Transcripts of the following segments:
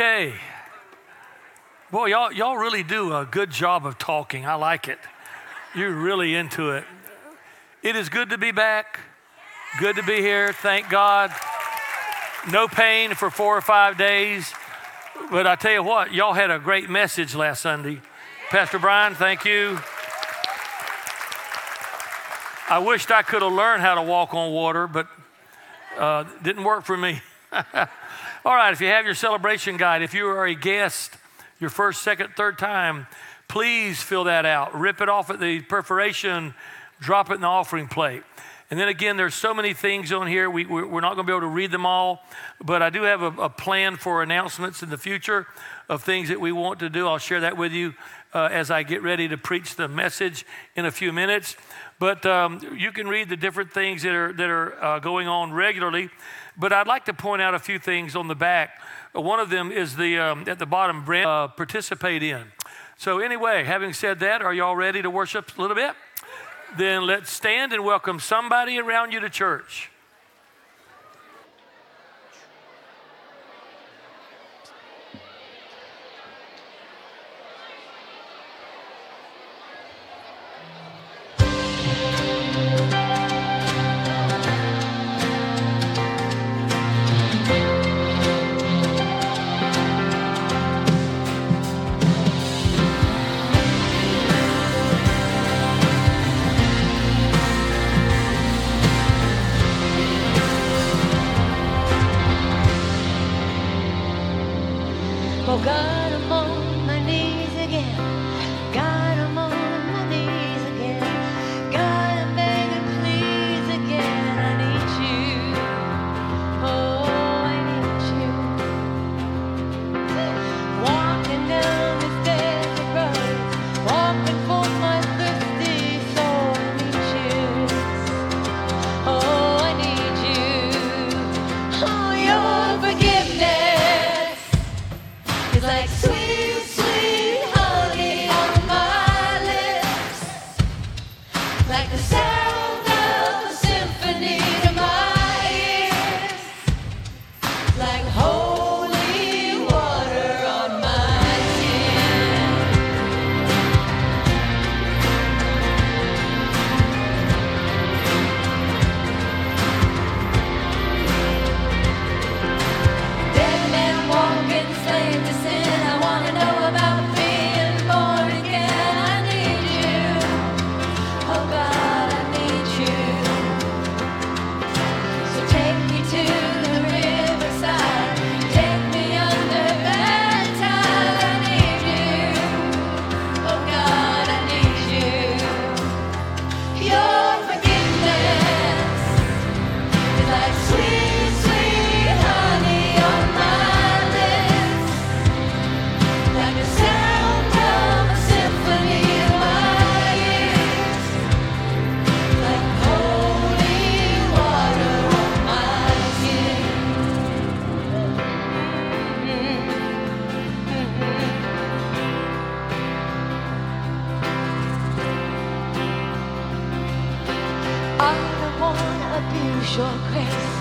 Okay. Boy, y'all, y'all really do a good job of talking. I like it. You're really into it. It is good to be back. Good to be here. Thank God. No pain for four or five days. But I tell you what, y'all had a great message last Sunday. Pastor Brian, thank you. I wished I could have learned how to walk on water, but uh, didn't work for me. All right, if you have your celebration guide, if you are a guest, your first, second, third time, please fill that out. Rip it off at the perforation, drop it in the offering plate. And then again, there's so many things on here. We, we're not going to be able to read them all, but I do have a, a, plan for announcements in the future of things that we want to do. I'll share that with you uh, as I get ready to preach the message in a few minutes. But um, you can read the different things that are, that are uh, going on regularly. But I'd like to point out a few things on the back. One of them is the um, at the bottom, uh, participate in. So anyway, having said that, are y'all ready to worship a little bit? Then let's stand and welcome somebody around you to church. your grace.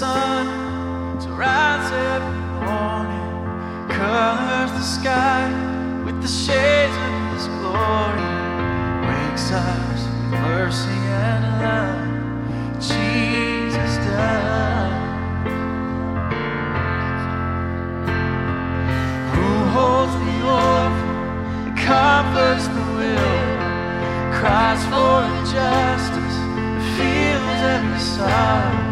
sun to rise every morning, colors the sky with the shades of His glory, wakes us with mercy and love. Jesus does. Who holds the orphan, comforts the will, cries for injustice, feels every sorrow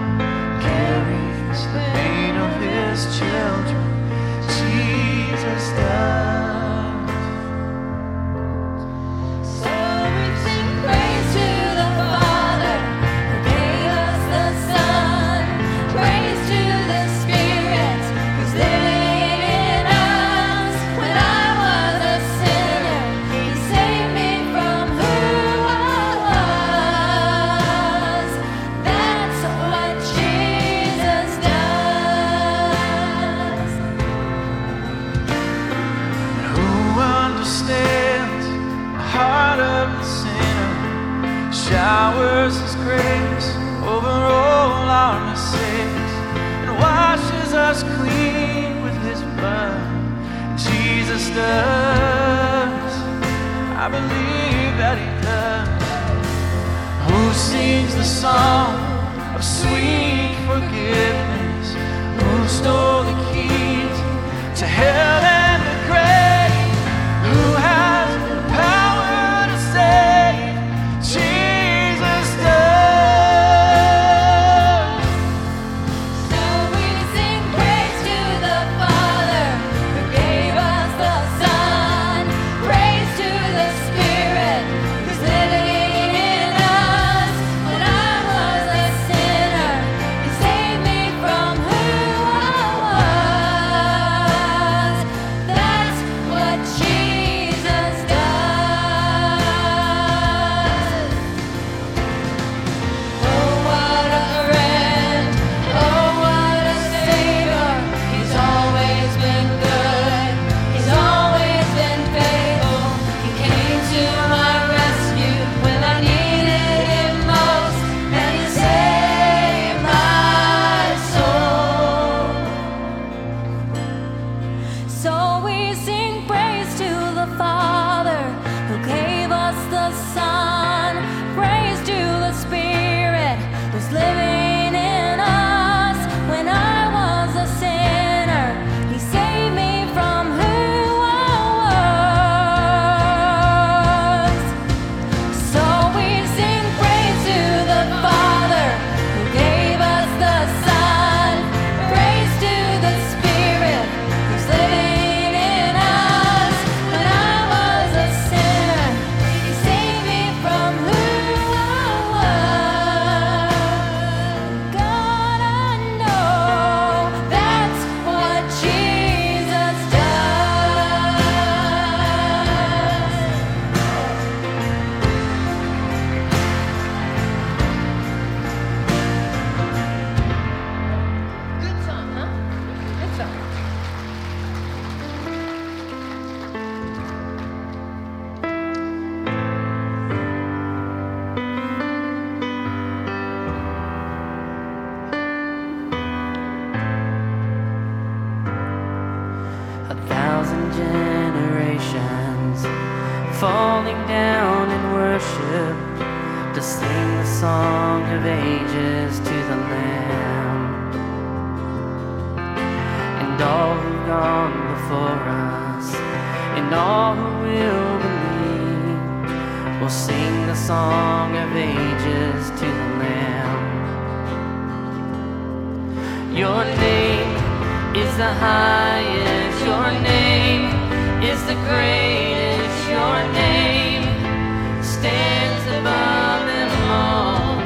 the pain of his children. Jesus died. does. I believe that He does. Who sings the song of sweet forgiveness? Who stole the keys to hell? highest. Your name is the greatest. Your name stands above them all.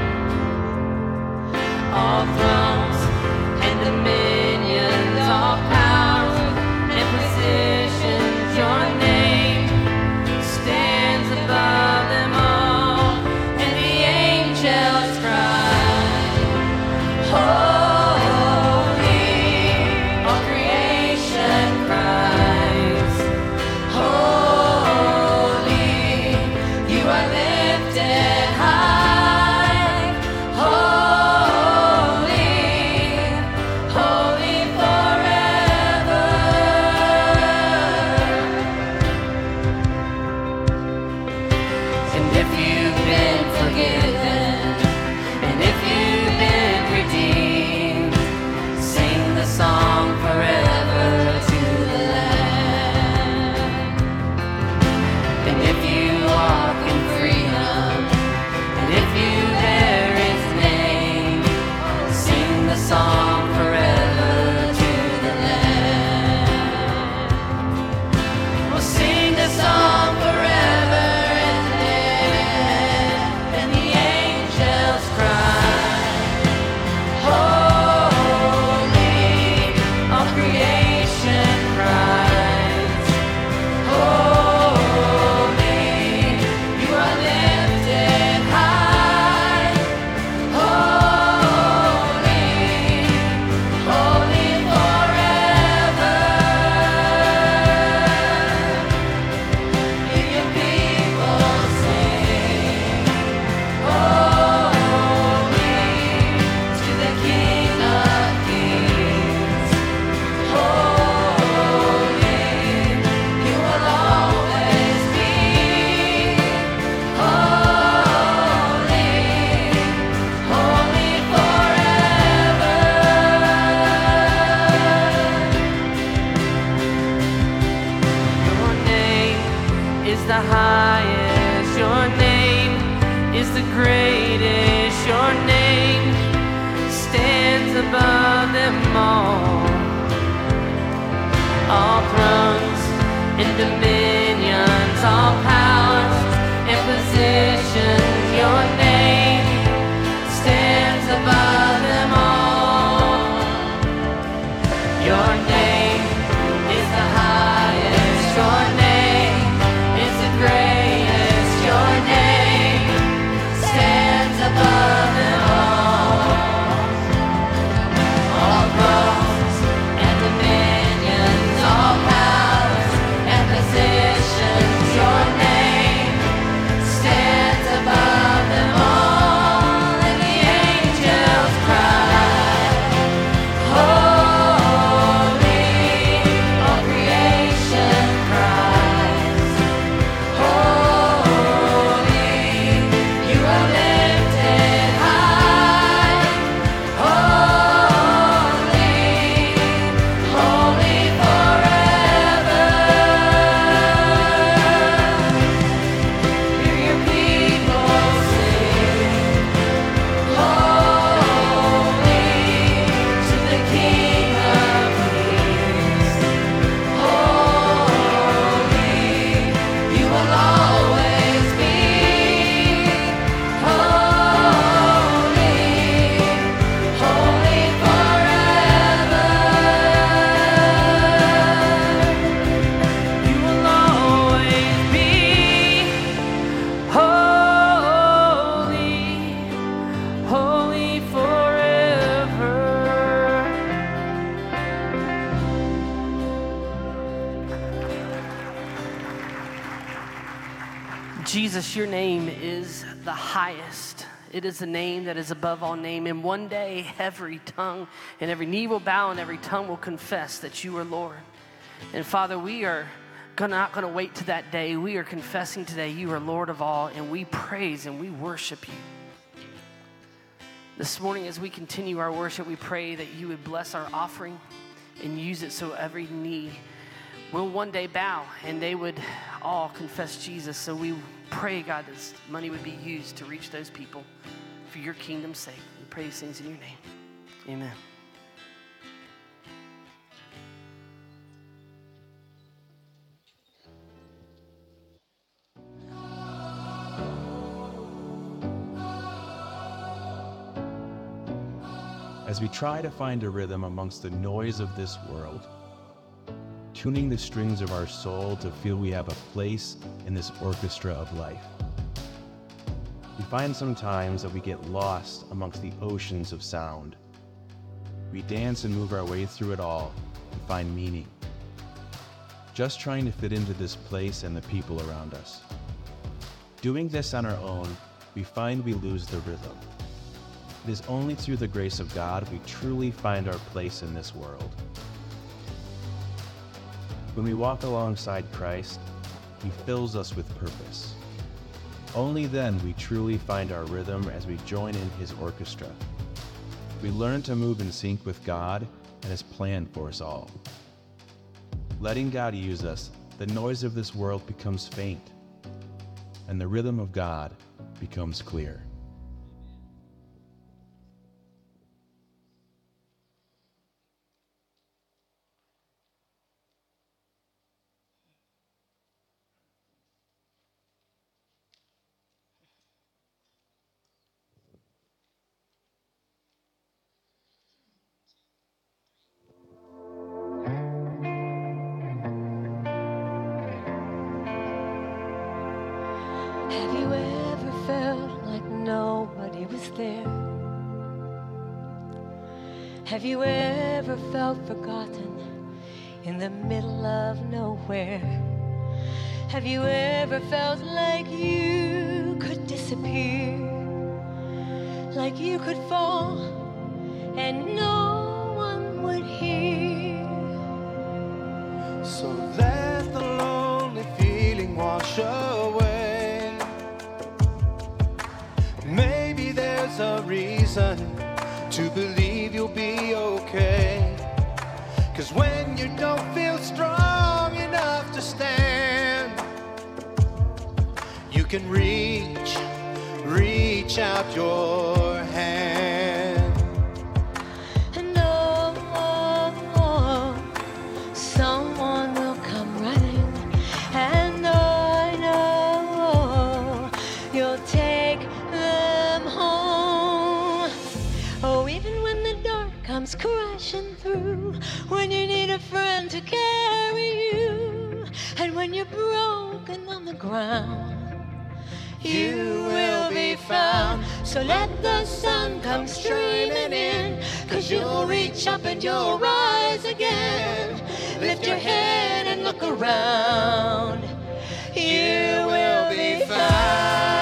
All that is above all name. And one day, every tongue and every knee will bow and every tongue will confess that you are Lord. And Father, we are not going to wait to that day. We are confessing today you are Lord of all, and we praise and we worship you. This morning, as we continue our worship, we pray that you would bless our offering and use it so every knee will one day bow and they would all confess Jesus. So we pray, God, this money would be used to reach those people for your kingdom's sake. We pray these things in your name. Amen. as we try to find a rhythm amongst the noise of this world, tuning the strings of our soul to feel we have a place in this orchestra of life. We find sometimes that we get lost amongst the oceans of sound. We dance and move our way through it all and find meaning. Just trying to fit into this place and the people around us. Doing this on our own, we find we lose the rhythm. It is only through the grace of God we truly find our place in this world. When we walk alongside Christ, He fills us with purpose. Only then we truly find our rhythm as we join in His orchestra. We learn to move in sync with God and His plan for us all. Letting God use us, the noise of this world becomes faint, and the rhythm of God becomes clear. There? Have you ever felt forgotten in the middle of nowhere? Have you ever felt like you could disappear? Like you could fall believe you'll be okay. Cause when you don't feel strong enough to stand, you can reach, reach out your the ground. You will be found. So let the sun come streaming in. Cause you'll reach up and you'll rise again. Lift your head and look around. You will be found.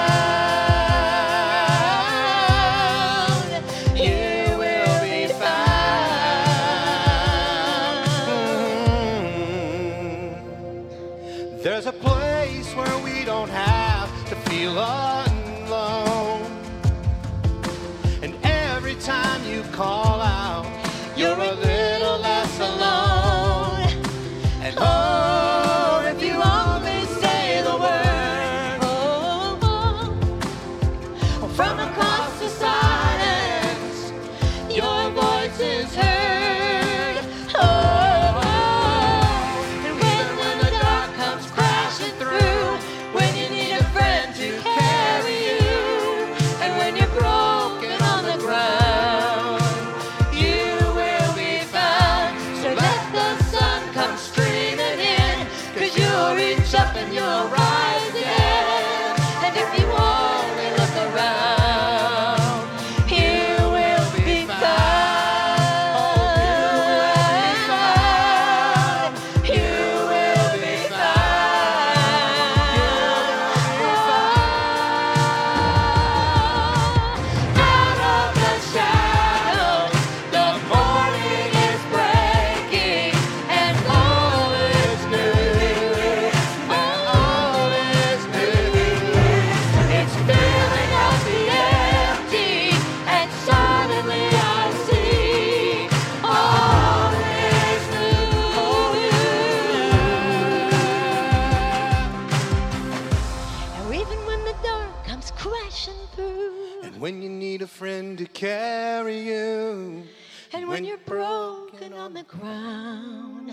Carry you, And when you're broken on the ground,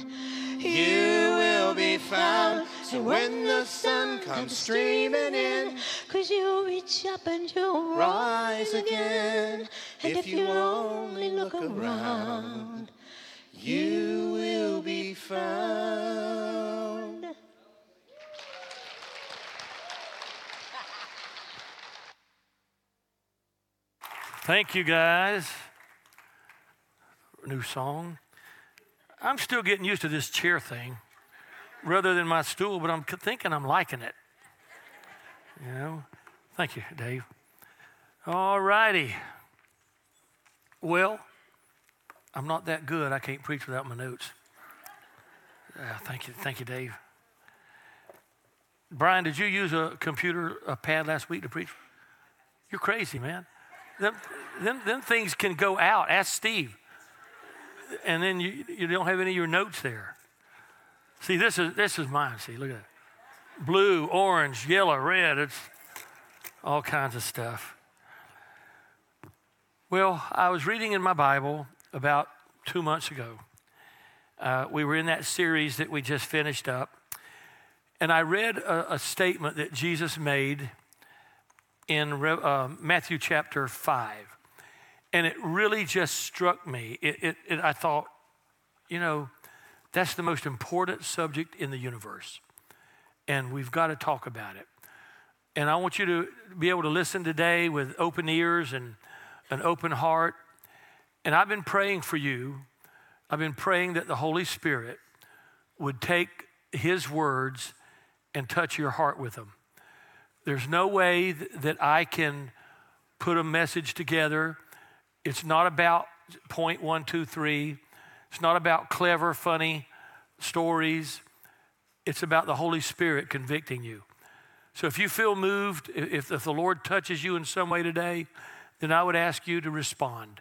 you will be found. So when the sun comes streaming in, cause you'll reach up and you'll rise again. And if you only look around, you will be found. Thank you, guys. New song. I'm still getting used to this chair thing rather than my stool, but I'm thinking I'm liking it. You know? Thank you, Dave. All righty. Well, I'm not that good. I can't preach without my notes. Yeah, thank you. Thank you, Dave. Brian, did you use a computer, a pad last week to preach? You're crazy, man. Them, them, them things can go out. Ask Steve. And then you, you don't have any of your notes there. See, this is, this is mine. See, look at that. Blue, orange, yellow, red. It's all kinds of stuff. Well, I was reading in my Bible about two months ago. Uh, we were in that series that we just finished up. And I read a, a statement that Jesus made in uh, Matthew chapter 5. And it really just struck me. It, it, it, I thought, you know, that's the most important subject in the universe. And we've got to talk about it. And I want you to be able to listen today with open ears and an open heart. And I've been praying for you. I've been praying that the Holy Spirit would take His words and touch your heart with them. There's no way th- that I can put a message together. It's not about point one, two, three. It's not about clever, funny stories. It's about the Holy Spirit convicting you. So if you feel moved, if, if the Lord touches you in some way today, then I would ask you to respond.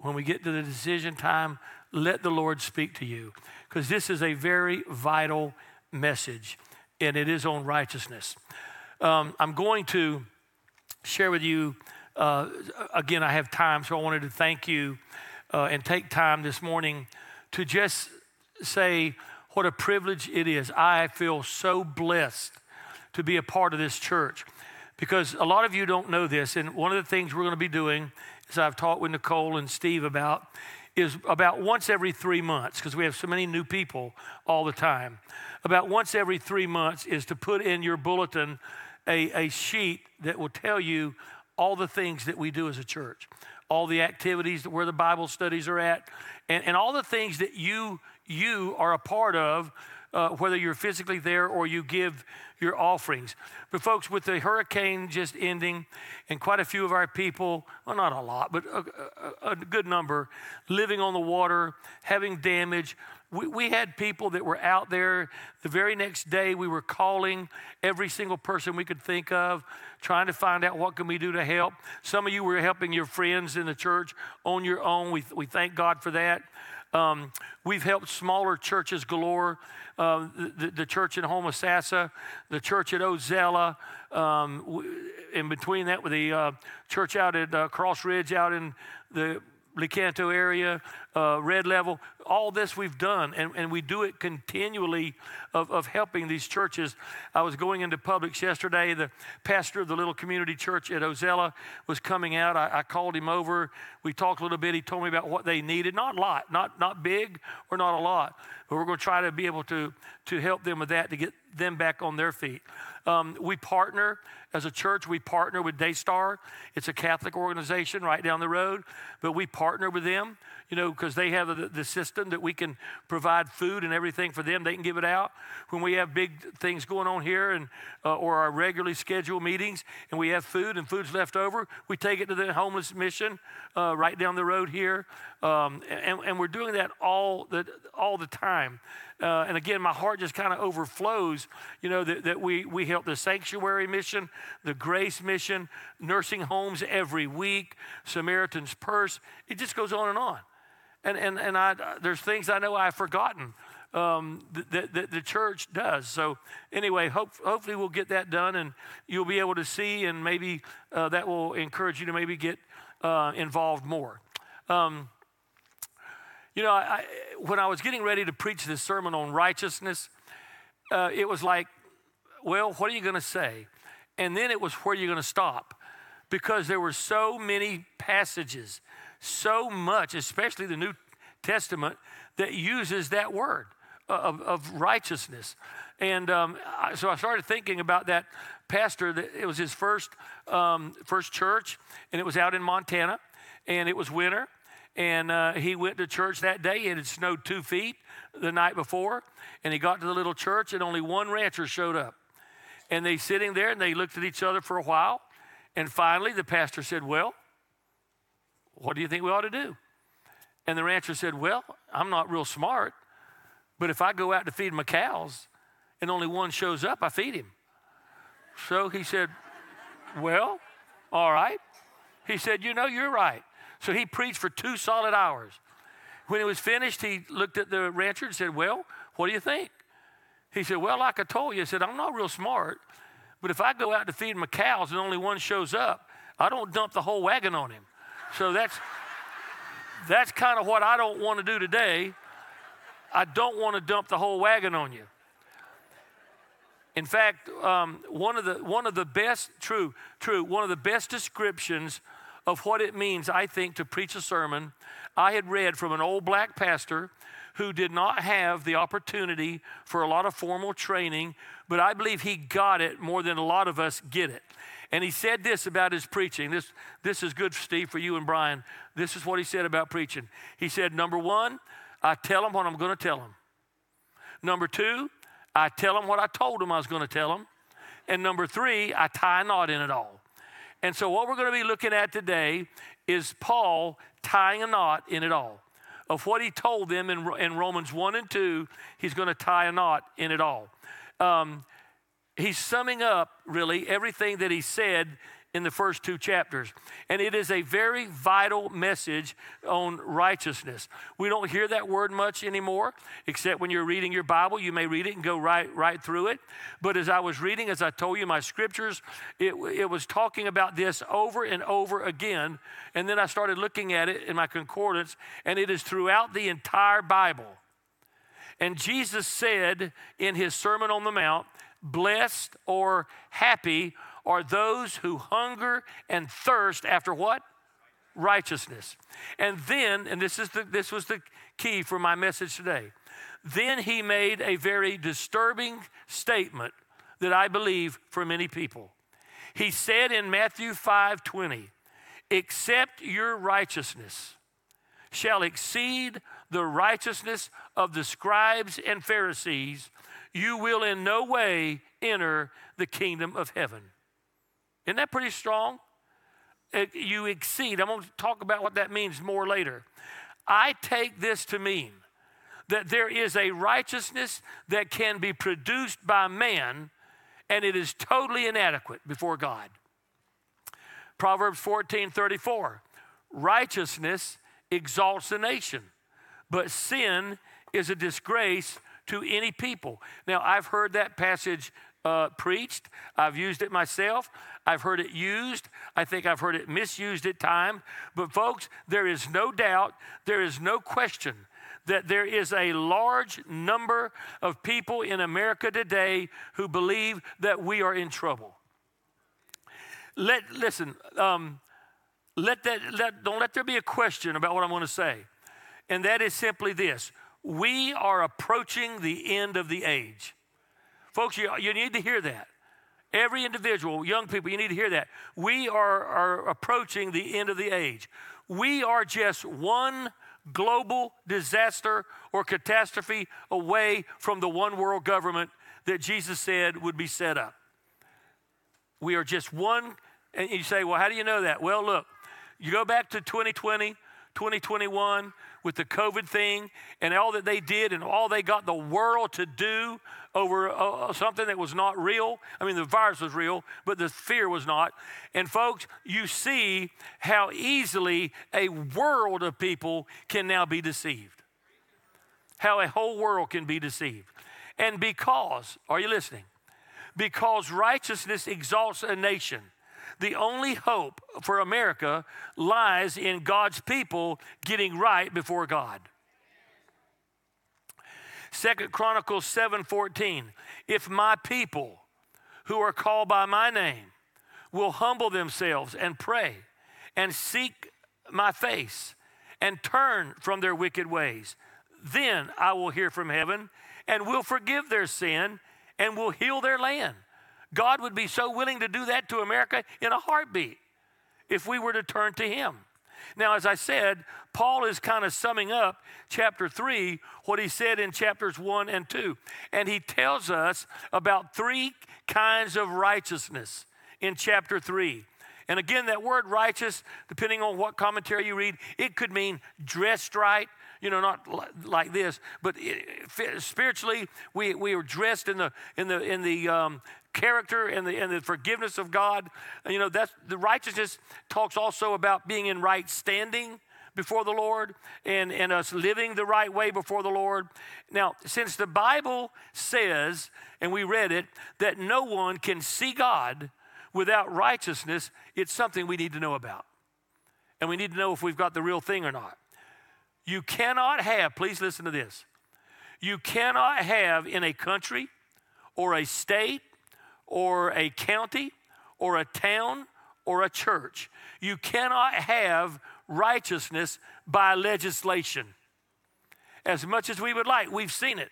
When we get to the decision time, let the Lord speak to you because this is a very vital message and it is on righteousness. Um, I'm going to share with you, uh, again, I have time, so I wanted to thank you uh, and take time this morning to just say what a privilege it is. I feel so blessed to be a part of this church because a lot of you don't know this. And one of the things we're going to be doing, as I've talked with Nicole and Steve about, is about once every three months, because we have so many new people all the time. About once every three months is to put in your bulletin a, a sheet that will tell you all the things that we do as a church, all the activities where the Bible studies are at, and, and all the things that you you are a part of, uh, whether you're physically there or you give your offerings. But folks, with the hurricane just ending, and quite a few of our people, well, not a lot, but a, a, a good number, living on the water, having damage. We, we had people that were out there the very next day. We were calling every single person we could think of, trying to find out what can we do to help. Some of you were helping your friends in the church on your own. We, we thank God for that. Um, we've helped smaller churches galore. Uh, the, the, church in Homosassa, the church at Ozello, um, in between that with the uh, church out at uh, Cross Ridge out in the Lecanto area, uh, Red Level, all this we've done, and, and we do it continually of, of helping these churches. I was going into Publix yesterday. The pastor of the little community church at Ozello was coming out. I, I called him over. We talked a little bit. He told me about what they needed. Not a lot, not, not big or not a lot, but we're going to try to be able to, to help them with that to get them back on their feet. Um, we partner as a church, we partner with Daystar. It's a Catholic organization right down the road, but we partner with them, you know, because they have the, system that we can provide food and everything for them. They can give it out. When we have big things going on here and uh, or our regularly scheduled meetings and we have food and food's left over, we take it to the homeless mission uh, right down the road here. Um, and, and, we're doing that all the, all the time. Uh, and again, my heart just kind of overflows, you know, that, that we, we help the sanctuary mission, the grace mission, nursing homes every week, Samaritan's Purse. It just goes on and on. And, and, and I, there's things I know I've forgotten um, that, that, the church does. So, anyway, hope, hopefully we'll get that done and you'll be able to see, and maybe uh, that will encourage you to maybe get uh, involved more. Um, you know, I, when I was getting ready to preach this sermon on righteousness, uh, it was like, well, what are you going to say? And then it was where are you going to stop? Because there were so many passages, so much, especially the New Testament, that uses that word of, of righteousness. And um, I, so I started thinking about that pastor. That it was his first um, first church, and it was out in Montana, and it was winter, and uh, he went to church that day. And it had snowed two feet the night before. And he got to the little church, and only one rancher showed up. And they sitting there and they looked at each other for a while. And finally, the pastor said, Well, what do you think we ought to do? And the rancher said, Well, I'm not real smart, but if I go out to feed my cows and only one shows up, I feed him. So he said, Well, all right. He said, You know, you're right. So he preached for two solid hours. When it was finished, he looked at the rancher and said, Well, what do you think? He said, Well, like I told you, I said, I'm not real smart, but if I go out to feed my cows and only one shows up, I don't dump the whole wagon on him. So that's that's kind of what I don't want to do today. I don't want to dump the whole wagon on you. In fact, um, one of the one of the best true true one of the best descriptions of what it means, I think, to preach a sermon I had read from an old black pastor who did not have the opportunity for a lot of formal training, but I believe he got it more than a lot of us get it. And he said this about his preaching. This, this is good, Steve, for you and Brian. This is what he said about preaching. He said, Number one, I tell them what I'm going to tell them. Number two, I tell them what I told them I was going to tell them. And number three, I tie a knot in it all. And so, what we're going to be looking at today is Paul tying a knot in it all. Of what he told them in, in Romans 1 and 2, he's going to tie a knot in it all. Um, he's summing up, really, everything that he said in the first two chapters. And it is a very vital message on righteousness. We don't hear that word much anymore, except when you're reading your Bible, you may read it and go right, right through it. But as I was reading, as I told you, my scriptures, it, it was talking about this over and over again. And then I started looking at it in my concordance, and it is throughout the entire Bible. And Jesus said in his Sermon on the Mount, blessed or happy are those who hunger and thirst after what? righteousness. And then, and this is the this was the key for my message today. Then he made a very disturbing statement that I believe for many people. He said in Matthew 5:20, "Except your righteousness shall exceed the righteousness of the scribes and Pharisees, you will in no way enter the kingdom of heaven." Isn't that pretty strong? You exceed. I'm going to talk about what that means more later. I take this to mean that there is a righteousness that can be produced by man and it is totally inadequate before God. Proverbs 14 34. Righteousness exalts a nation, but sin is a disgrace to any people. Now, I've heard that passage uh, preached, I've used it myself, I've heard it used, I think I've heard it misused at times. But, folks, there is no doubt, there is no question that there is a large number of people in America today who believe that we are in trouble. Let listen. Um, let that. Let, don't let there be a question about what I'm going to say, and that is simply this: we are approaching the end of the age, folks. You, you need to hear that. Every individual, young people, you need to hear that. We are, are approaching the end of the age. We are just one global disaster or catastrophe away from the one world government that Jesus said would be set up. We are just one, and you say, well, how do you know that? Well, look, you go back to 2020, 2021 with the COVID thing and all that they did and all they got the world to do over uh, something that was not real. I mean, the virus was real, but the fear was not. And folks, you see how easily a world of people can now be deceived. How a whole world can be deceived. And because, are you listening? Because righteousness exalts a nation. The only hope for America lies in God's people getting right before God. Second Chronicles 7:14. If my people who are called by my name will humble themselves and pray and seek my face and turn from their wicked ways, then I will hear from heaven and will forgive their sin and will heal their land. God would be so willing to do that to America in a heartbeat if we were to turn to Him. Now, as I said, Paul is kind of summing up chapter 3, what he said in chapters 1 and 2. And he tells us about three kinds of righteousness in chapter 3. And again, that word righteous, depending on what commentary you read, it could mean dressed right, you know, not li- like this, but spiritually, we, we are dressed in the, in the, in the um, character and the, and the forgiveness of God. You know, that's, the righteousness talks also about being in right standing before the Lord and, and us living the right way before the Lord. Now, since the Bible says, and we read it, that no one can see God without righteousness, it's something we need to know about. And we need to know if we've got the real thing or not. You cannot have, please listen to this. You cannot have in a country or a state or a county or a town or a church, you cannot have righteousness by legislation. As much as we would like, we've seen it.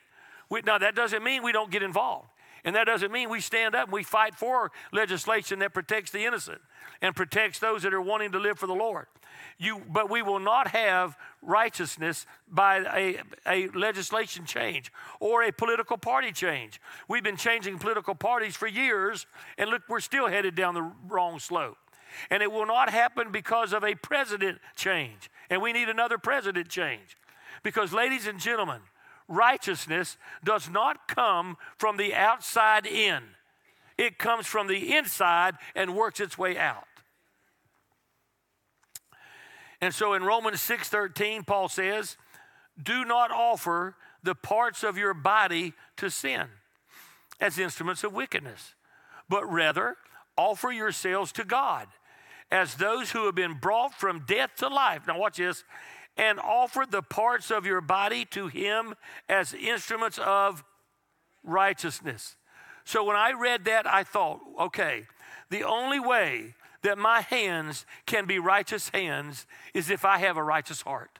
We, now, that doesn't mean we don't get involved. And that doesn't mean we stand up and we fight for legislation that protects the innocent and protects those that are wanting to live for the Lord. You, but we will not have righteousness by a, a legislation change or a political party change. We've been changing political parties for years, and look, we're still headed down the wrong slope. And it will not happen because of a president change. And we need another president change. Because, ladies and gentlemen, righteousness does not come from the outside in, it comes from the inside and works its way out. And so in Romans 6:13 Paul says, "Do not offer the parts of your body to sin as instruments of wickedness, but rather offer yourselves to God as those who have been brought from death to life." Now watch this. And offer the parts of your body to him as instruments of righteousness. So when I read that, I thought, okay, the only way that my hands can be righteous hands is if I have a righteous heart.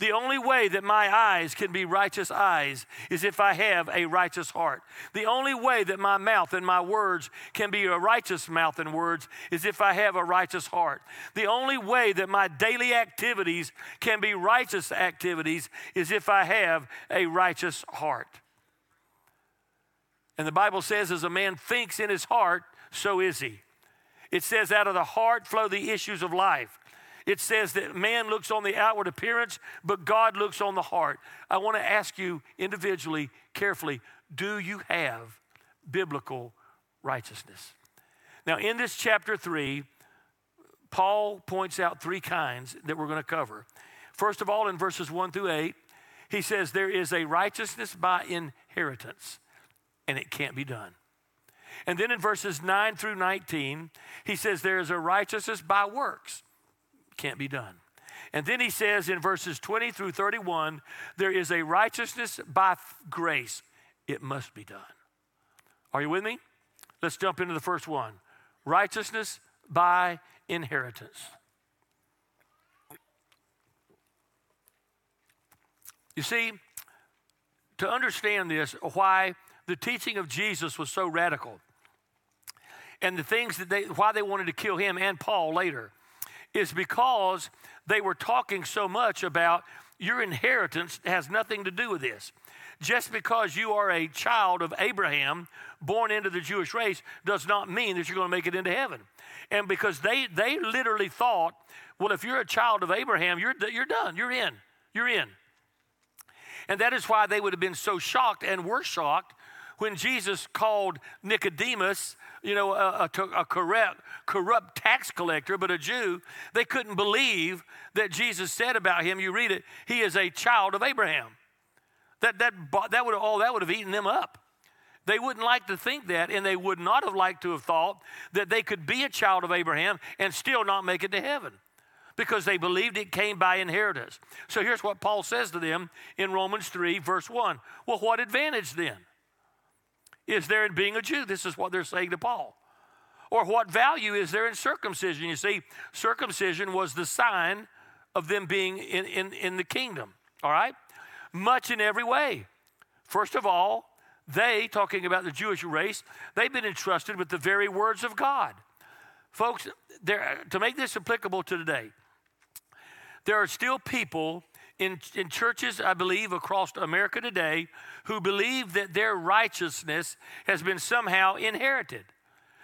The only way that my eyes can be righteous eyes is if I have a righteous heart. The only way that my mouth and my words can be a righteous mouth and words is if I have a righteous heart. The only way that my daily activities can be righteous activities is if I have a righteous heart. And the Bible says, as a man thinks in his heart, so is he. It says, out of the heart flow the issues of life. It says that man looks on the outward appearance, but God looks on the heart. I want to ask you individually, carefully, do you have biblical righteousness? Now, in this chapter 3, Paul points out three kinds that we're going to cover. First of all, in verses 1 through 8, he says there is a righteousness by inheritance, and it can't be done. And then in verses 9 through 19, he says there is a righteousness by works, can't be done. And then he says in verses 20 through 31, there is a righteousness by grace, it must be done. Are you with me? Let's jump into the first one righteousness by inheritance. You see, to understand this, why the teaching of Jesus was so radical and the things that they, why they wanted to kill him and Paul later, is because they were talking so much about your inheritance has nothing to do with this. Just because you are a child of Abraham, born into the Jewish race, does not mean that you're going to make it into heaven. And because they, they literally thought, well, if you're a child of Abraham, you're, you're done, you're in, you're in. And that is why they would have been so shocked and were shocked when Jesus called Nicodemus, you know, a, a, a, corrupt, corrupt tax collector, but a Jew, they couldn't believe that Jesus said about him, you read it, he is a child of Abraham. That, that, that would, all that would have eaten them up. They wouldn't like to think that, and they would not have liked to have thought that they could be a child of Abraham and still not make it to heaven because they believed it came by inheritance. So here's what Paul says to them in Romans 3, verse 1. Well, what advantage then? Is there in being a Jew? This is what they're saying to Paul. Or what value is there in circumcision? You see, circumcision was the sign of them being in, in, in the kingdom, all right? Much in every way. First of all, they, talking about the Jewish race, they've been entrusted with the very words of God. Folks, there, to make this applicable to today, there are still people in, in churches, I believe, across America today who believe that their righteousness has been somehow inherited.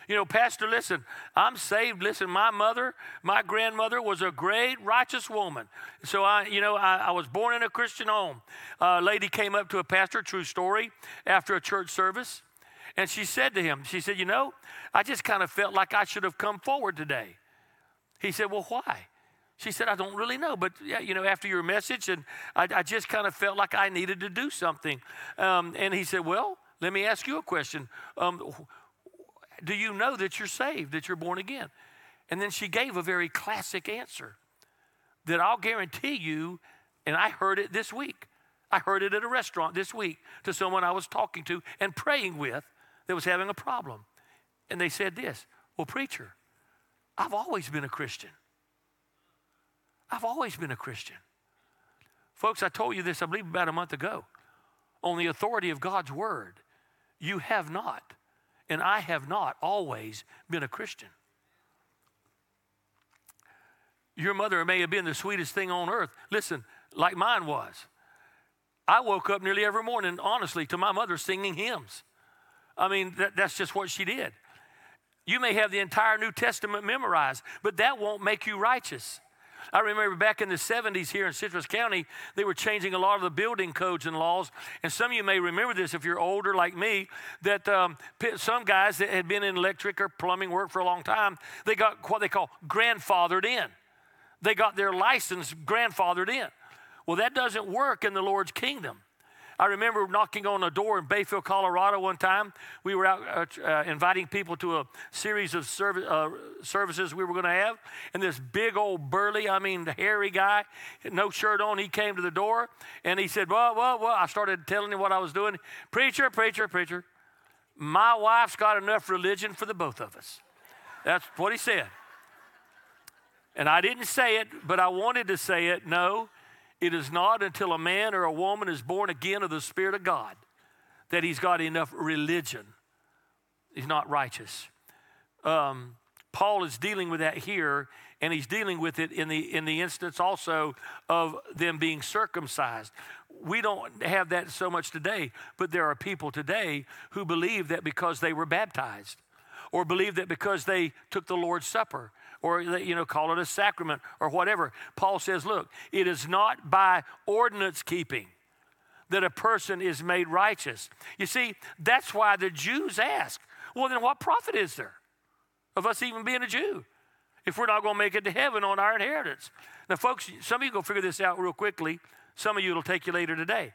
You know, Pastor, listen, I'm saved. Listen, my mother, my grandmother was a great righteous woman. So I, you know, I, I was born in a Christian home. A lady came up to a pastor, true story, after a church service. And she said to him, she said, you know, I just kind of felt like I should have come forward today. He said, well, why? She said, I don't really know, but yeah, you know, after your message, and I, I just kind of felt like I needed to do something. Um, and he said, Well, let me ask you a question. Um, do you know that you're saved, that you're born again? And then she gave a very classic answer that I'll guarantee you, and I heard it this week. I heard it at a restaurant this week to someone I was talking to and praying with that was having a problem. And they said this Well, preacher, I've always been a Christian. I've always been a Christian. Folks, I told you this, I believe, about a month ago. On the authority of God's word, you have not, and I have not always been a Christian. Your mother may have been the sweetest thing on earth. Listen, like mine was. I woke up nearly every morning, honestly, to my mother singing hymns. I mean, that, that's just what she did. You may have the entire New Testament memorized, but that won't make you righteous. I remember back in the 70s here in Citrus County, they were changing a lot of the building codes and laws. And some of you may remember this if you're older like me, that um, some guys that had been in electric or plumbing work for a long time, they got what they call grandfathered in. They got their license grandfathered in. Well, that doesn't work in the Lord's kingdom. I remember knocking on a door in Bayfield, Colorado one time. We were out uh, uh, inviting people to a series of serv- uh, services we were going to have. And this big old burly, I mean, hairy guy, no shirt on, he came to the door and he said, Well, well, well. I started telling him what I was doing. Preacher, preacher, preacher. My wife's got enough religion for the both of us. That's what he said. And I didn't say it, but I wanted to say it. No, it is not until a man or a woman is born again of the Spirit of God that he's got enough religion. He's not righteous. Um, Paul is dealing with that here, and he's dealing with it in the in the instance also of them being circumcised. We don't have that so much today, but there are people today who believe that because they were baptized, or believe that because they took the Lord's Supper, or you know call it a sacrament or whatever. Paul says, look, it is not by ordinance keeping that a person is made righteous. You see, that's why the Jews ask, well, then what profit is there of us even being a Jew if we're not going to make it to heaven on our inheritance? Now, folks, some of you go figure this out real quickly. Some of you it'll take you later today.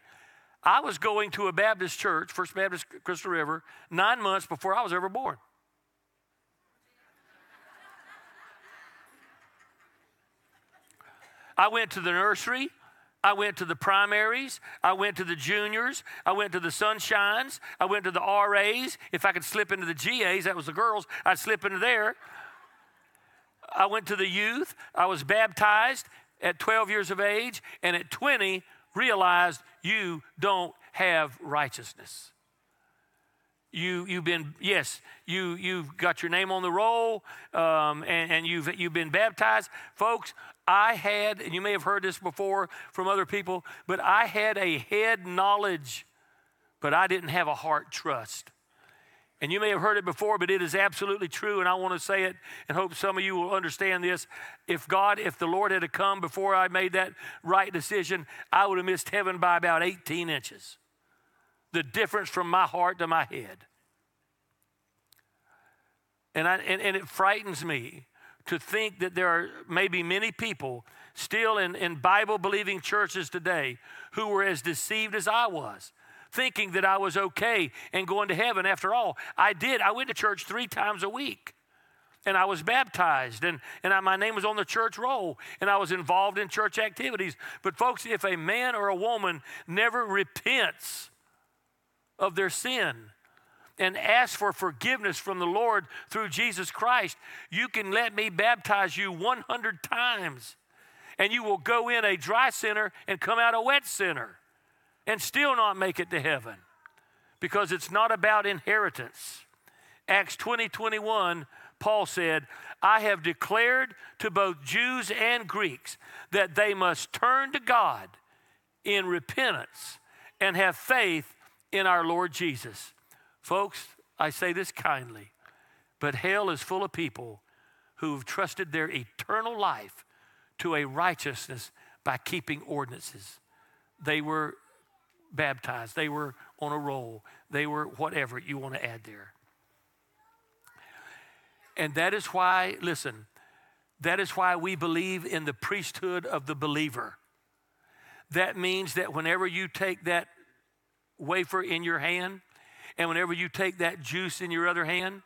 I was going to a Baptist church, First Baptist Crystal River, nine months before I was ever born. I went to the nursery. I went to the primaries. I went to the juniors. I went to the sunshines. I went to the RAs. If I could slip into the GAs, that was the girls, I'd slip into there. I went to the youth. I was baptized at 12 years of age, and at 20, realized you don't have righteousness. You, you've been, yes, you, you've got your name on the roll um, and, and you've, you've been baptized. Folks, I had, and you may have heard this before from other people, but I had a head knowledge, but I didn't have a heart trust. And you may have heard it before, but it is absolutely true, and I want to say it and hope some of you will understand this. If God, if the Lord had come before I made that right decision, I would have missed heaven by about 18 inches the difference from my heart to my head. And, I, and, and it frightens me to think that there are maybe many people still in, in Bible believing churches today who were as deceived as I was, thinking that I was okay and going to heaven. After all, I did. I went to church three times a week. And I was baptized, and, and I, my name was on the church roll, and I was involved in church activities. But, folks, if a man or a woman never repents of their sin and ask for forgiveness from the Lord through Jesus Christ, you can let me baptize you 100 times. And you will go in a dry sinner and come out a wet sinner and still not make it to heaven because it's not about inheritance. Acts 20 21, Paul said, I have declared to both Jews and Greeks that they must turn to God in repentance and have faith in our Lord Jesus. Folks, I say this kindly, but hell is full of people who've trusted their eternal life to a righteousness by keeping ordinances. They were baptized, they were on a roll, they were whatever you want to add there. And that is why, listen, that is why we believe in the priesthood of the believer. That means that whenever you take that wafer in your hand, and whenever you take that juice in your other hand,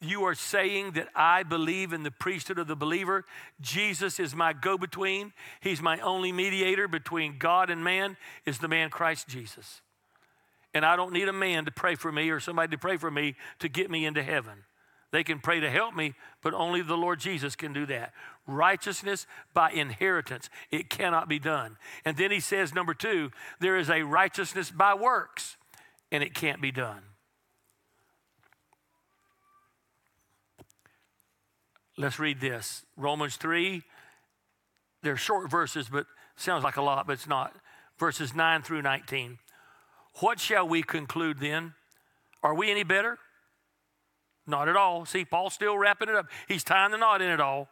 you are saying that I believe in the priesthood of the believer. Jesus is my go between. He's my only mediator between God and man, is the man Christ Jesus. And I don't need a man to pray for me or somebody to pray for me to get me into heaven. They can pray to help me, but only the Lord Jesus can do that. Righteousness by inheritance, it cannot be done. And then he says, number two, there is a righteousness by works, and it can't be done. Let's read this Romans 3. They're short verses, but sounds like a lot, but it's not. Verses 9 through 19. What shall we conclude then? Are we any better? Not at all. See, Paul's still wrapping it up. He's tying the knot in it all.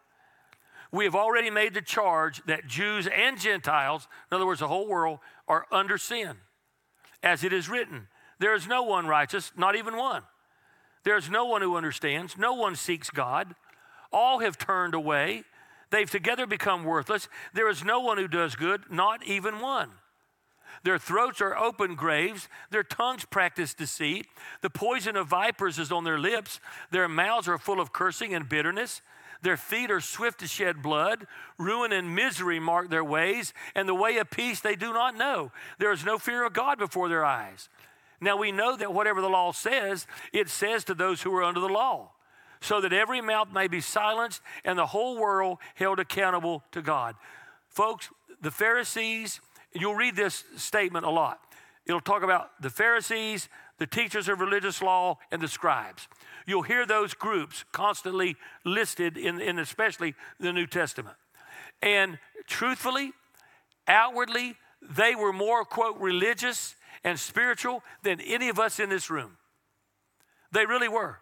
We have already made the charge that Jews and Gentiles, in other words, the whole world, are under sin. As it is written, there is no one righteous, not even one. There is no one who understands, no one seeks God. All have turned away. They've together become worthless. There is no one who does good, not even one. Their throats are open graves. Their tongues practice deceit. The poison of vipers is on their lips. Their mouths are full of cursing and bitterness. Their feet are swift to shed blood. Ruin and misery mark their ways, and the way of peace they do not know. There is no fear of God before their eyes. Now we know that whatever the law says, it says to those who are under the law, so that every mouth may be silenced and the whole world held accountable to God. Folks, the Pharisees, you'll read this statement a lot. It'll talk about the Pharisees, the teachers of religious law, and the scribes. You'll hear those groups constantly listed in, in especially the New Testament. And truthfully, outwardly, they were more, quote, religious and spiritual than any of us in this room. They really were.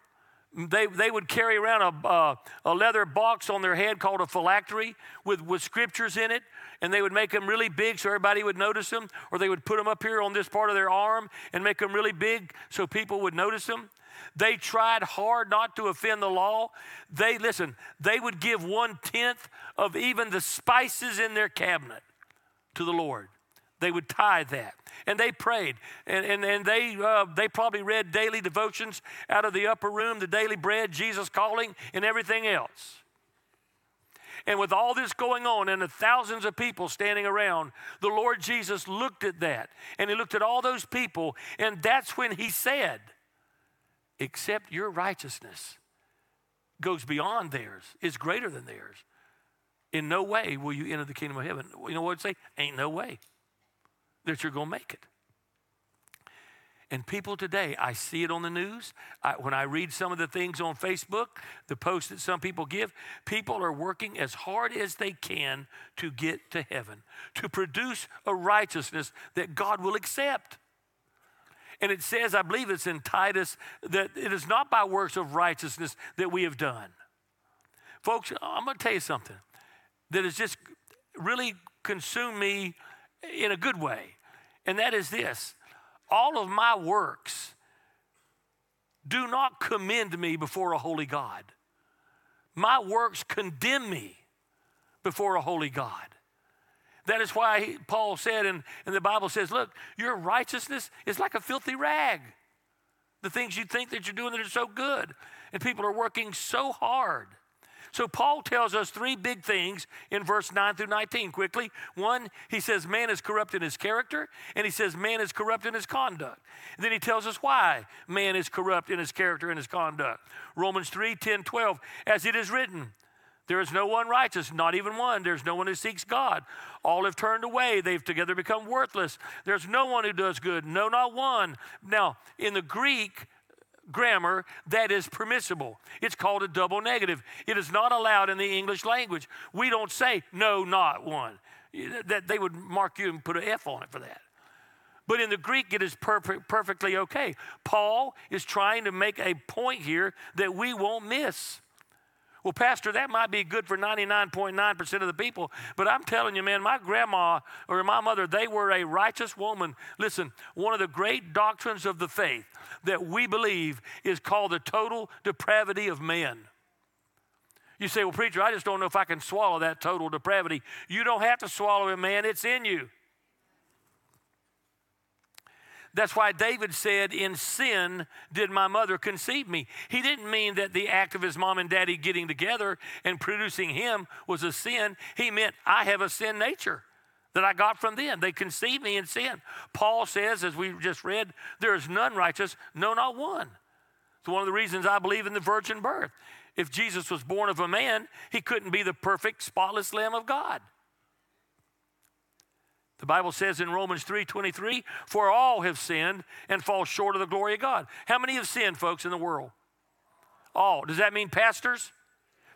They, they would carry around a, uh, a leather box on their head called a phylactery with, with scriptures in it, and they would make them really big so everybody would notice them, or they would put them up here on this part of their arm and make them really big so people would notice them. They tried hard not to offend the law. They, listen, they would give one tenth of even the spices in their cabinet to the Lord. They would tithe that. And they prayed. And, and, and they, uh, they probably read daily devotions out of the upper room, the daily bread, Jesus calling, and everything else. And with all this going on and the thousands of people standing around, the Lord Jesus looked at that. And he looked at all those people. And that's when he said, Except your righteousness goes beyond theirs, is greater than theirs. In no way will you enter the kingdom of heaven. You know what I'd say? Ain't no way that you're going to make it. And people today, I see it on the news. I, when I read some of the things on Facebook, the posts that some people give, people are working as hard as they can to get to heaven, to produce a righteousness that God will accept. And it says, I believe it's in Titus, that it is not by works of righteousness that we have done. Folks, I'm going to tell you something that has just really consumed me in a good way. And that is this all of my works do not commend me before a holy God. My works condemn me before a holy God. That is why he, Paul said, and, and the Bible says, look, your righteousness is like a filthy rag. The things you think that you're doing that are so good. And people are working so hard. So Paul tells us three big things in verse 9 through 19 quickly. One, he says man is corrupt in his character, and he says man is corrupt in his conduct. And then he tells us why man is corrupt in his character and his conduct. Romans 3 10, 12, as it is written, there is no one righteous, not even one. There's no one who seeks God. All have turned away. They've together become worthless. There's no one who does good, no, not one. Now, in the Greek, grammar that is permissible. It's called a double negative. It is not allowed in the English language. We don't say no, not one. That they would mark you and put an F on it for that. But in the Greek, it is perfect, perfectly okay. Paul is trying to make a point here that we won't miss. Well, Pastor, that might be good for 99.9% of the people, but I'm telling you, man, my grandma or my mother, they were a righteous woman. Listen, one of the great doctrines of the faith that we believe is called the total depravity of man. You say, well, preacher, I just don't know if I can swallow that total depravity. You don't have to swallow it, man, it's in you. That's why David said, In sin did my mother conceive me. He didn't mean that the act of his mom and daddy getting together and producing him was a sin. He meant, I have a sin nature that I got from them. They conceived me in sin. Paul says, as we just read, there is none righteous, no, not one. It's one of the reasons I believe in the virgin birth. If Jesus was born of a man, he couldn't be the perfect, spotless Lamb of God. The Bible says in Romans 3:23, "For all have sinned and fall short of the glory of God." How many have sinned, folks, in the world? All. Does that mean pastors?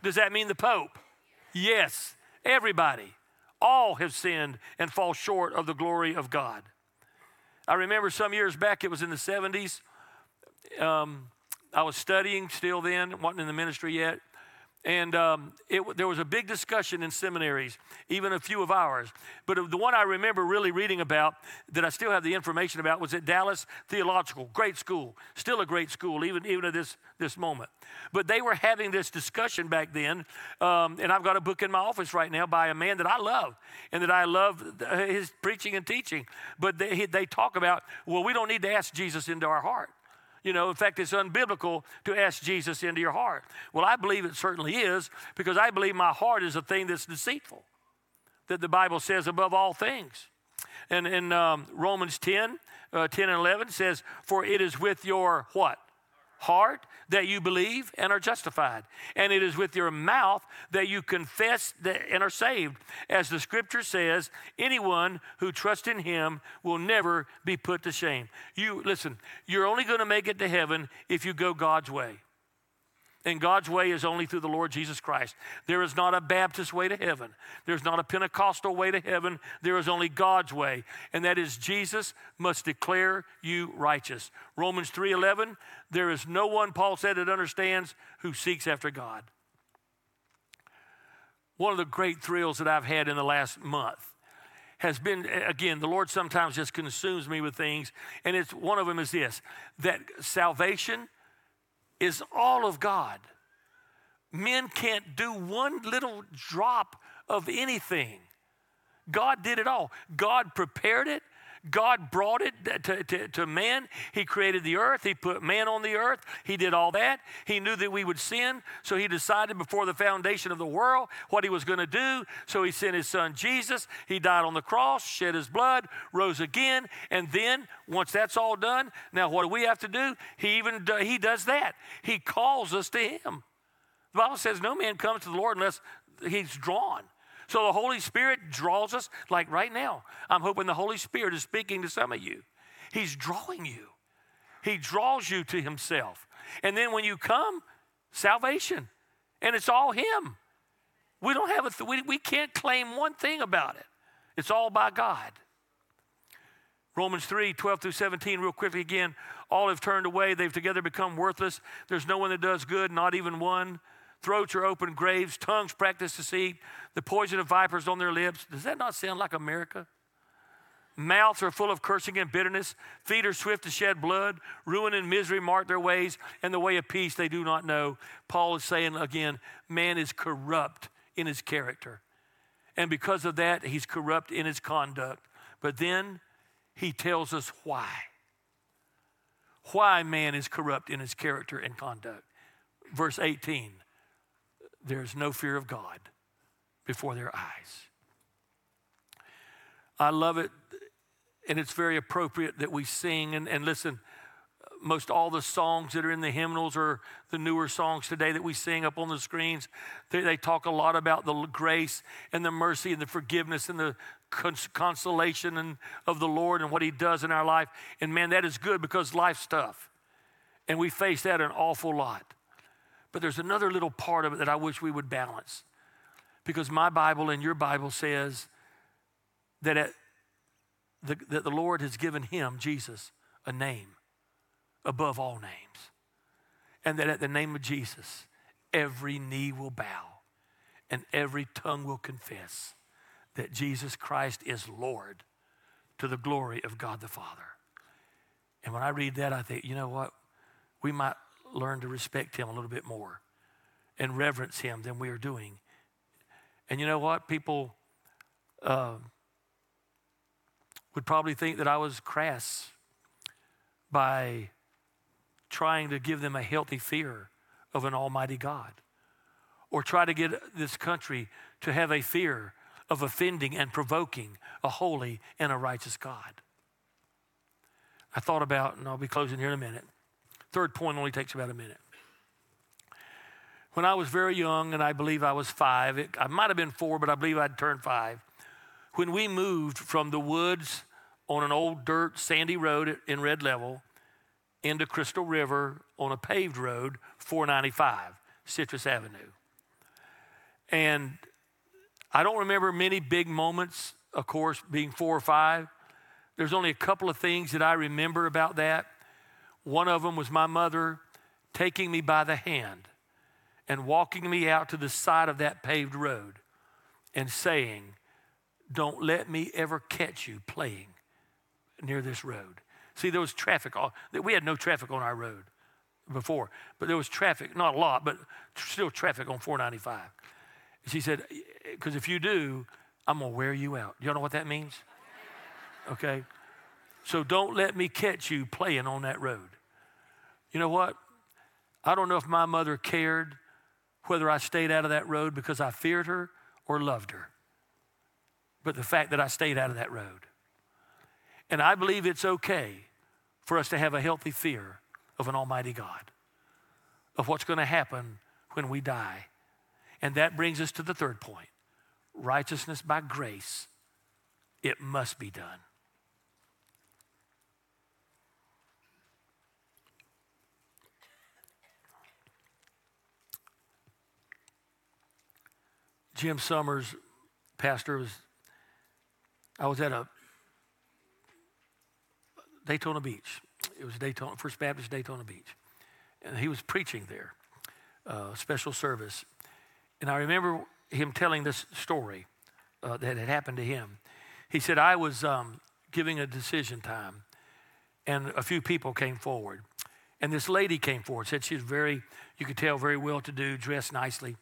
Does that mean the Pope? Yes, everybody. All have sinned and fall short of the glory of God. I remember some years back, it was in the 70s. Um, I was studying still then, wasn't in the ministry yet. And um, it, there was a big discussion in seminaries, even a few of ours. But the one I remember really reading about, that I still have the information about, was at Dallas Theological. Great school, still a great school, even, even at this, this moment. But they were having this discussion back then, um, and I've got a book in my office right now by a man that I love, and that I love his preaching and teaching. But they, they talk about, well, we don't need to ask Jesus into our heart. You know, in fact, it's unbiblical to ask Jesus into your heart. Well, I believe it certainly is because I believe my heart is a thing that's deceitful, that the Bible says above all things. And in um, Romans 10, uh, 10 and 11 says, For it is with your what? Heart that you believe and are justified, and it is with your mouth that you confess and are saved. As the scripture says, anyone who trusts in him will never be put to shame. You listen, you're only going to make it to heaven if you go God's way. And God's way is only through the Lord Jesus Christ. There is not a Baptist way to heaven. There's not a Pentecostal way to heaven. There is only God's way, and that is Jesus must declare you righteous. Romans 3:11, there is no one Paul said that understands who seeks after God. One of the great thrills that I've had in the last month has been again the lord sometimes just consumes me with things and it's one of them is this that salvation is all of God. Men can't do one little drop of anything. God did it all. God prepared it. God brought it to, to, to, man. He created the earth. He put man on the earth. He did all that. He knew that we would sin. So he decided before the foundation of the world what he was going to do. So he sent his son Jesus. He died on the cross, shed his blood, rose again. And then, once that's all done, now what do we have to do? He even he does that. He calls us to him. The Bible says no man comes to the Lord unless he's drawn. So the Holy Spirit draws us, like right now. I'm hoping the Holy Spirit is speaking to some of you. He's drawing you, He draws you to Himself. And then when you come, salvation. And it's all Him. We don't have a, th- we, we can't claim one thing about it. It's all by God. Romans 3 12 through 17, real quickly again. All have turned away. They've together become worthless. There's no one that does good, not even one. Throats are open graves. Tongues practice deceit. The poison of vipers on their lips. Does that not sound like America? Mouths are full of cursing and bitterness. Feet are swift to shed blood. Ruin and misery mark their ways, and the way of peace they do not know. Paul is saying again, man is corrupt in his character. And because of that, he's corrupt in his conduct. But then he tells us why. Why man is corrupt in his character and conduct. Verse 18 there's no fear of God before their eyes. I love it, and it's very appropriate that we sing and, and listen. Most all the songs that are in the hymnals or the newer songs today that we sing up on the screens, they, they talk a lot about the grace and the mercy and the forgiveness and the cons- consolation and, of the Lord and what He does in our life. And man, that is good because life's tough. And we face that an awful lot. But there's another little part of it that I wish we would balance. Because my Bible and your Bible says that, at the, that the Lord has given him, Jesus, a name above all names. And that at the name of Jesus, every knee will bow and every tongue will confess that Jesus Christ is Lord to the glory of God the Father. And when I read that, I think, you know what? We might learn to respect him a little bit more and reverence him than we are doing. And you know what? People uh, would probably think that I was crass by trying to give them a healthy fear of an almighty God or try to get this country to have a fear of offending and provoking a holy and a righteous God. I thought about, and I'll be closing here in a minute. Third point only takes about a minute. When I was very young, and I believe I was five, it, I might have been four, but I believe I'd turned five. When we moved from the woods on an old dirt sandy road in Red Level into Crystal River on a paved road, 495, Citrus Avenue. And I don't remember many big moments, of course, being four or five. There's only a couple of things that I remember about that. One of them was my mother taking me by the hand and walking me out to the side of that paved road and saying, Don't let me ever catch you playing near this road. See, there was traffic. We had no traffic on our road before, but there was traffic, not a lot, but still traffic on 495. She said, Because if you do, I'm going to wear you out. You know what that means? Okay? So don't let me catch you playing on that road. You know what? I don't know if my mother cared whether I stayed out of that road because I feared her or loved her. But the fact that I stayed out of that road. And I believe it's okay for us to have a healthy fear of an Almighty God. of what's going to happen when we die. And that brings us to the third point righteousness by grace. It must be done. Jim Summers, pastor, was I was at a Daytona Beach. It was Daytona First Baptist Daytona Beach, and he was preaching there, uh, special service. And I remember him telling this story uh, that had happened to him. He said, "I was um, giving a decision time, and a few people came forward, and this lady came forward. Said she was very, you could tell, very well-to-do, dressed nicely,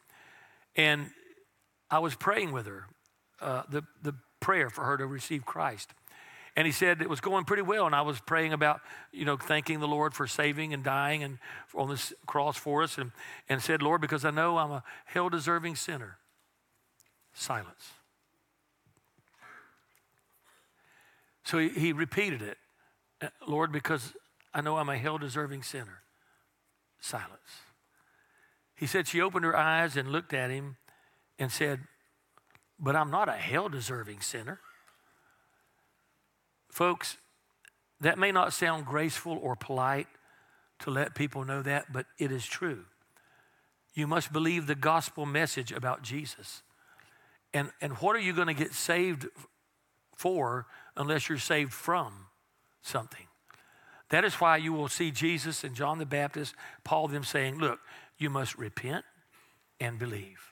and I was praying with her, uh, the, the prayer for her to receive Christ. And he said it was going pretty well, and I was praying about, you know, thanking the Lord for saving and dying and on this cross for us, and, and said, Lord, because I know I'm a hell deserving sinner. Silence. So he, he repeated it "Uh, Lord, because I know I'm a hell deserving sinner. Silence. He said she opened her eyes and looked at him and said, But I'm not a hell deserving sinner. Folks, that may not sound graceful or polite to let people know that, but it is true. You must believe the gospel message about Jesus. And, and what are you going to get saved for unless you're saved from something? That is why you will see Jesus and John the Baptist, Paul, them saying, Look, you must repent and believe.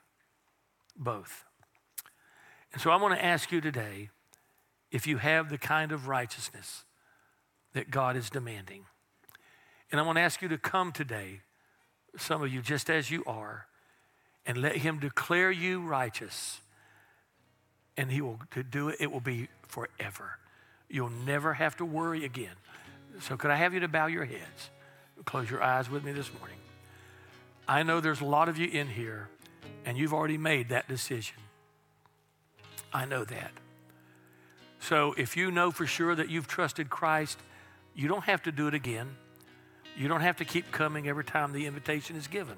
Both. And so I want to ask you today if you have the kind of righteousness that God is demanding. And I want to ask you to come today, some of you just as you are, and let Him declare you righteous. And He will to do it, it will be forever. You'll never have to worry again. So, could I have you to bow your heads? Close your eyes with me this morning. I know there's a lot of you in here, and you've already made that decision. I know that. So if you know for sure that you've trusted Christ, you don't have to do it again. You don't have to keep coming every time the invitation is given.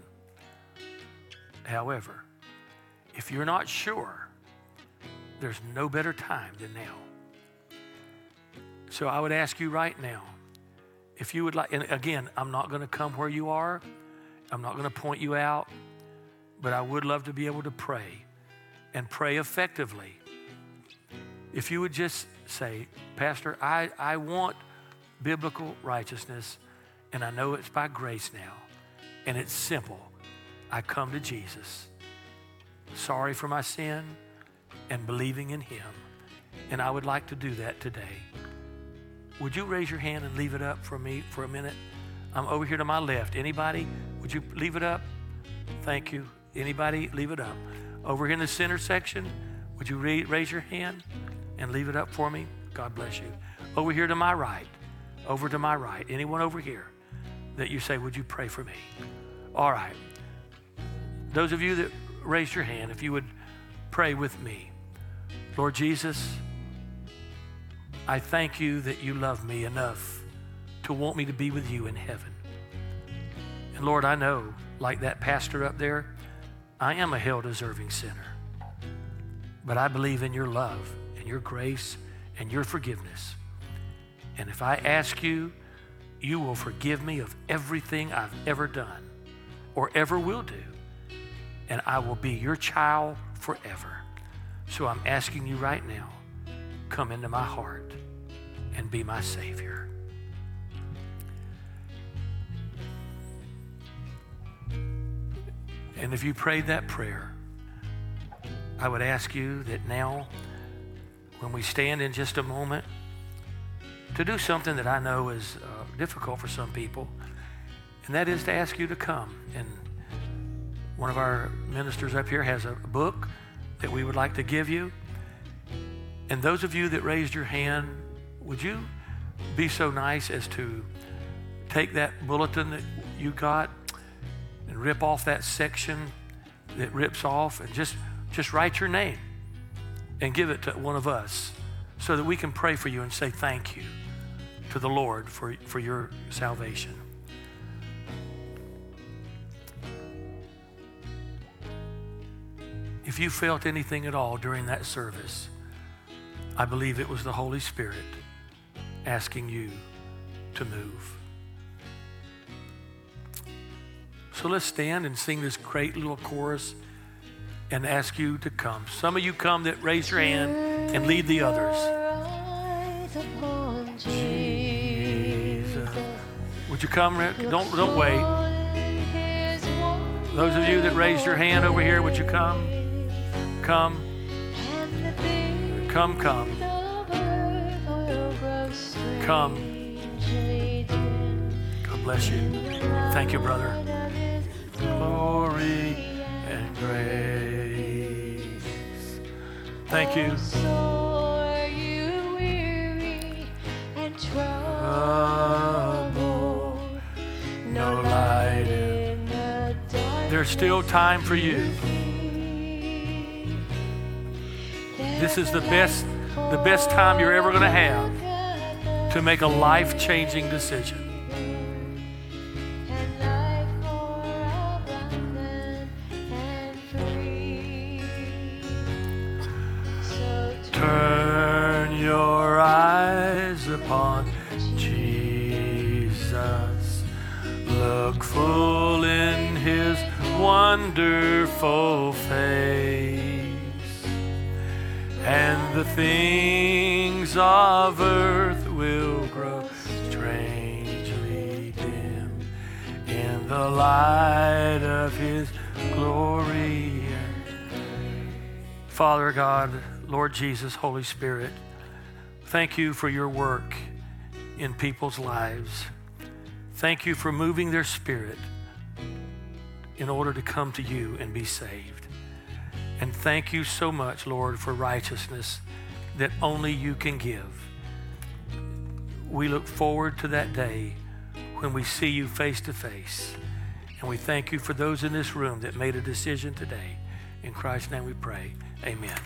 However, if you're not sure, there's no better time than now. So I would ask you right now if you would like, and again, I'm not going to come where you are, I'm not going to point you out, but I would love to be able to pray and pray effectively if you would just say, Pastor, I, I want biblical righteousness, and I know it's by grace now, and it's simple. I come to Jesus, sorry for my sin, and believing in Him. And I would like to do that today. Would you raise your hand and leave it up for me for a minute? I'm over here to my left. Anybody? Would you leave it up? Thank you. Anybody? Leave it up. Over here in the center section, would you re- raise your hand and leave it up for me? God bless you. Over here to my right, over to my right. Anyone over here that you say, Would you pray for me? All right. Those of you that raised your hand, if you would pray with me. Lord Jesus, I thank you that you love me enough to want me to be with you in heaven. And Lord, I know, like that pastor up there, I am a hell deserving sinner. But I believe in your love and your grace and your forgiveness. And if I ask you, you will forgive me of everything I've ever done or ever will do. And I will be your child forever. So I'm asking you right now come into my heart and be my Savior. And if you prayed that prayer, I would ask you that now, when we stand in just a moment, to do something that I know is uh, difficult for some people, and that is to ask you to come. And one of our ministers up here has a book that we would like to give you. And those of you that raised your hand, would you be so nice as to take that bulletin that you got rip off that section that rips off and just, just write your name and give it to one of us so that we can pray for you and say thank you to the Lord for, for your salvation. If you felt anything at all during that service, I believe it was the Holy Spirit asking you to move. So let's stand and sing this great little chorus and ask you to come. Some of you come that raise your hand and lead the others. Jesus. Would you come? Don't don't wait. Those of you that raised your hand over here, would you come? Come, come, come, come. Bless you. Thank you, brother. Glory and grace. Thank you. There's still time for you. This is the best, the best time you're ever going to have to make a life-changing decision. Wonderful face. And the things of earth will grow strangely dim in the light of his glory. Father God, Lord Jesus, Holy Spirit, thank you for your work in people's lives. Thank you for moving their spirit in order to come to you and be saved. And thank you so much, Lord, for righteousness that only you can give. We look forward to that day when we see you face to face. And we thank you for those in this room that made a decision today. In Christ's name we pray. Amen.